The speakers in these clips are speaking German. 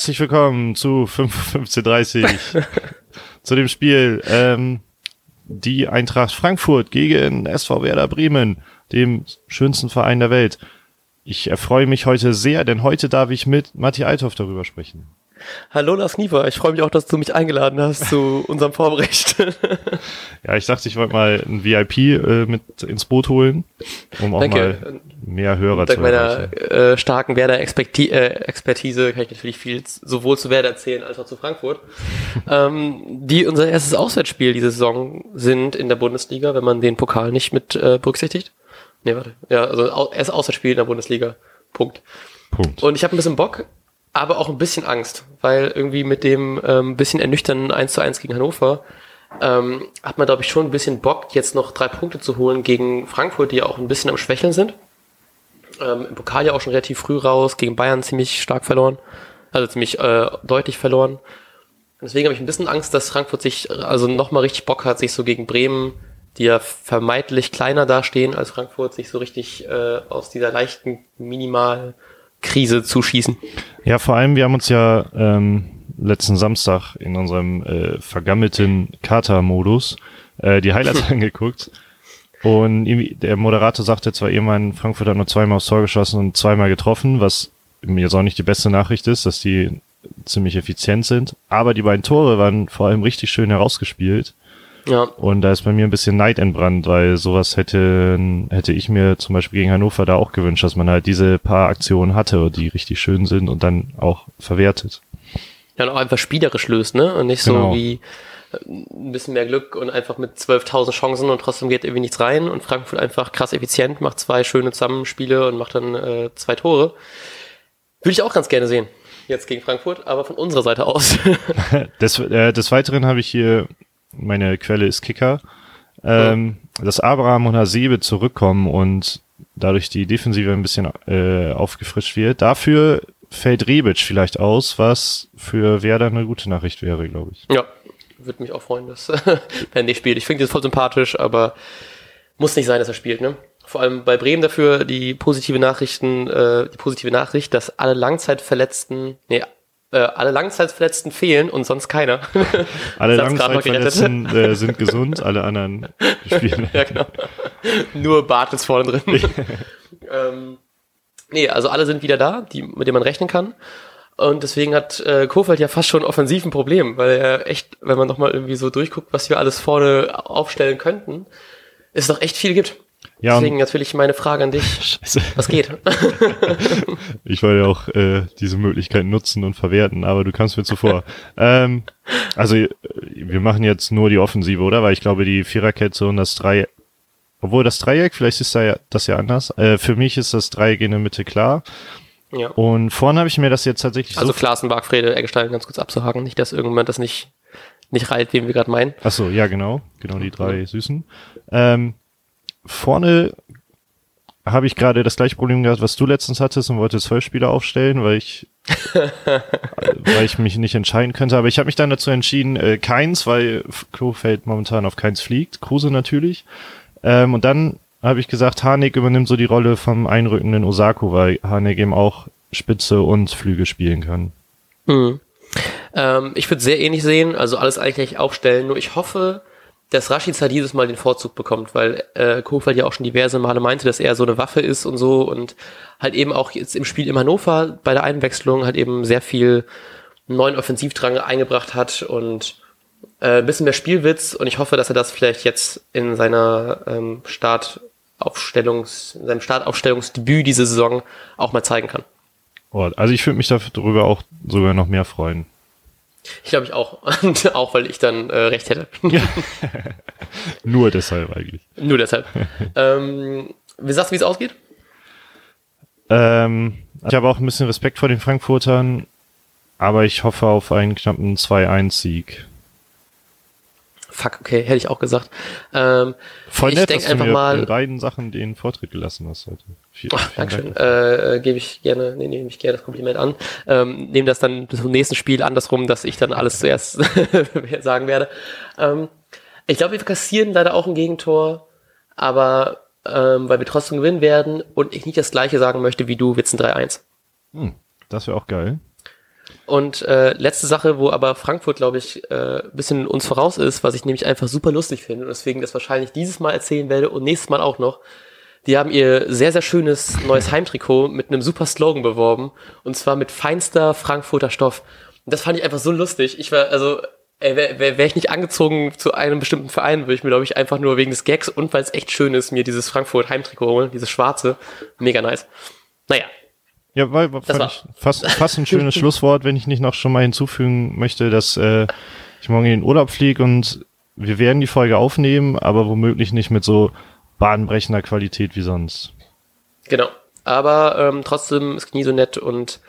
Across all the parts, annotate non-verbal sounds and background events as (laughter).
herzlich willkommen zu 15.30 (laughs) zu dem Spiel ähm, die Eintracht Frankfurt gegen SV Werder Bremen, dem schönsten Verein der Welt. Ich erfreue mich heute sehr, denn heute darf ich mit Matti Althoff darüber sprechen. Hallo Lars Niefer, ich freue mich auch, dass du mich eingeladen hast zu unserem Vorbericht. (laughs) ja, ich dachte, ich wollte mal ein VIP äh, mit ins Boot holen, um auch Danke. mal mehr Hörer Dank zu meiner äh, starken Werder-Expertise äh, kann ich natürlich viel sowohl zu Werder erzählen als auch zu Frankfurt. (laughs) ähm, die unser erstes Auswärtsspiel diese Saison sind in der Bundesliga, wenn man den Pokal nicht mit äh, berücksichtigt. Nee, warte. Ja, also erst Auswärtsspiel in der Bundesliga. Punkt. Punkt. Und ich habe ein bisschen Bock, aber auch ein bisschen Angst, weil irgendwie mit dem ähm, bisschen ernüchternden 1 zu 1 gegen Hannover ähm, hat man, glaube ich, schon ein bisschen Bock, jetzt noch drei Punkte zu holen gegen Frankfurt, die ja auch ein bisschen am Schwächeln sind. Ähm, Im Pokal ja auch schon relativ früh raus, gegen Bayern ziemlich stark verloren, also ziemlich äh, deutlich verloren. Deswegen habe ich ein bisschen Angst, dass Frankfurt sich also nochmal richtig Bock hat, sich so gegen Bremen, die ja vermeintlich kleiner dastehen als Frankfurt, sich so richtig äh, aus dieser leichten Minimal- Krise zuschießen. Ja, vor allem, wir haben uns ja ähm, letzten Samstag in unserem äh, vergammelten Kater-Modus äh, die Highlights (laughs) angeguckt. Und der Moderator sagte zwar irgendwann, Frankfurt hat nur zweimal aufs Tor geschossen und zweimal getroffen, was mir jetzt auch nicht die beste Nachricht ist, dass die ziemlich effizient sind. Aber die beiden Tore waren vor allem richtig schön herausgespielt. Ja. Und da ist bei mir ein bisschen Neid entbrannt, weil sowas hätte, hätte ich mir zum Beispiel gegen Hannover da auch gewünscht, dass man halt diese paar Aktionen hatte, die richtig schön sind und dann auch verwertet. Ja, und auch einfach spielerisch löst, ne? Und nicht genau. so wie äh, ein bisschen mehr Glück und einfach mit 12.000 Chancen und trotzdem geht irgendwie nichts rein und Frankfurt einfach krass effizient, macht zwei schöne Zusammenspiele und macht dann äh, zwei Tore. Würde ich auch ganz gerne sehen jetzt gegen Frankfurt, aber von unserer Seite aus. (laughs) (laughs) des, äh, des Weiteren habe ich hier meine Quelle ist Kicker, ähm, ja. dass Abraham und Hasebe zurückkommen und dadurch die Defensive ein bisschen äh, aufgefrischt wird. Dafür fällt Rebic vielleicht aus, was für Werder eine gute Nachricht wäre, glaube ich. Ja, würde mich auch freuen, dass (laughs) wenn nicht spielt. Ich finde das voll sympathisch, aber muss nicht sein, dass er spielt, ne? Vor allem bei Bremen dafür die positive Nachrichten, äh, die positive Nachricht, dass alle Langzeitverletzten, nee, äh, alle Langzeitverletzten fehlen und sonst keiner. (laughs) alle Langzeitverletzten äh, sind gesund, alle anderen (laughs) spielen. ja, genau. Nur Bart ist vorne drin. (laughs) ähm, nee, also alle sind wieder da, die, mit denen man rechnen kann. Und deswegen hat äh, Kofeld ja fast schon offensiv ein Problem, weil er echt, wenn man nochmal irgendwie so durchguckt, was wir alles vorne aufstellen könnten, es noch echt viel gibt. Ja, Deswegen natürlich meine Frage an dich. (laughs) Scheiße. Was geht? (laughs) ich wollte ja auch äh, diese Möglichkeit nutzen und verwerten, aber du kannst mir zuvor. (laughs) ähm, also wir machen jetzt nur die Offensive, oder? Weil ich glaube, die Viererkette und das Dreieck, obwohl das Dreieck, vielleicht ist da ja, das ja anders. Äh, für mich ist das Dreieck in der Mitte klar. Ja. Und vorne habe ich mir das jetzt tatsächlich also so... Klaassen, Bargfrede, Eggestein ganz kurz abzuhaken, nicht, dass irgendjemand das nicht nicht reilt, wen wir gerade meinen. Ach so, ja genau, genau die drei Süßen. Ähm, vorne habe ich gerade das gleiche Problem gehabt, was du letztens hattest und wollte zwölf Spieler aufstellen, weil ich (laughs) weil ich mich nicht entscheiden könnte. Aber ich habe mich dann dazu entschieden, äh, keins, weil Klofeld momentan auf keins fliegt, Kruse natürlich. Ähm, und dann habe ich gesagt, Harnik übernimmt so die Rolle vom einrückenden Osako, weil Harnik eben auch Spitze und Flüge spielen kann. Hm. Ähm, ich würde sehr ähnlich sehen, also alles eigentlich aufstellen, nur ich hoffe, dass Rashica dieses Mal den Vorzug bekommt, weil äh, Kofeld ja auch schon diverse Male meinte, dass er so eine Waffe ist und so und halt eben auch jetzt im Spiel in Hannover bei der Einwechslung halt eben sehr viel neuen Offensivdrang eingebracht hat und äh, ein bisschen mehr Spielwitz und ich hoffe, dass er das vielleicht jetzt in seiner ähm, Startaufstellungs, in seinem Startaufstellungsdebüt diese Saison auch mal zeigen kann. Oh, also ich würde mich darüber auch sogar noch mehr freuen. Ich glaube ich auch. (laughs) Und auch, weil ich dann äh, recht hätte. (laughs) Nur deshalb eigentlich. Nur deshalb. ähm, wie sagst du, wie es ausgeht? Ähm, ich habe auch ein bisschen Respekt vor den Frankfurtern, aber ich hoffe auf einen knappen 2-1-Sieg. Fuck, okay, hätte ich auch gesagt. Ähm, Voll nett, ich dass einfach du mir mal in beiden Sachen den Vortritt gelassen hast heute. Viel, Ach, Dankeschön. Dank äh, Gebe ich gerne, nee, nehme ich gerne das Kompliment an. Ähm, nehme das dann zum nächsten Spiel andersrum, dass ich dann alles zuerst (laughs) sagen werde. Ähm, ich glaube, wir kassieren leider auch ein Gegentor, aber ähm, weil wir trotzdem gewinnen werden und ich nicht das gleiche sagen möchte wie du, wird's ein 3-1. Hm, das wäre auch geil. Und äh, letzte Sache, wo aber Frankfurt, glaube ich, äh, bisschen uns voraus ist, was ich nämlich einfach super lustig finde und deswegen das wahrscheinlich dieses Mal erzählen werde und nächstes Mal auch noch. Die haben ihr sehr, sehr schönes neues Heimtrikot mit einem super Slogan beworben und zwar mit feinster Frankfurter Stoff. Und das fand ich einfach so lustig. Ich war, also, wäre wär, wär ich nicht angezogen zu einem bestimmten Verein, würde ich mir, glaube ich, einfach nur wegen des Gags und weil es echt schön ist, mir dieses Frankfurt Heimtrikot holen, dieses schwarze. Mega nice. Naja, Ja, weil, fast, fast ein (laughs) schönes Schlusswort, wenn ich nicht noch schon mal hinzufügen möchte, dass äh, ich morgen in den Urlaub fliege und wir werden die Folge aufnehmen, aber womöglich nicht mit so bahnbrechender Qualität wie sonst. Genau. Aber ähm, trotzdem ist Knie so nett und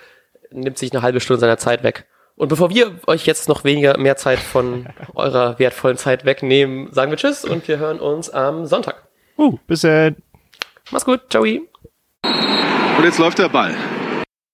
nimmt sich eine halbe Stunde seiner Zeit weg. Und bevor wir euch jetzt noch weniger mehr Zeit von (laughs) eurer wertvollen Zeit wegnehmen, sagen wir Tschüss und wir hören uns am Sonntag. Uh, bis dann. Mach's gut, ciao. Und jetzt läuft der Ball.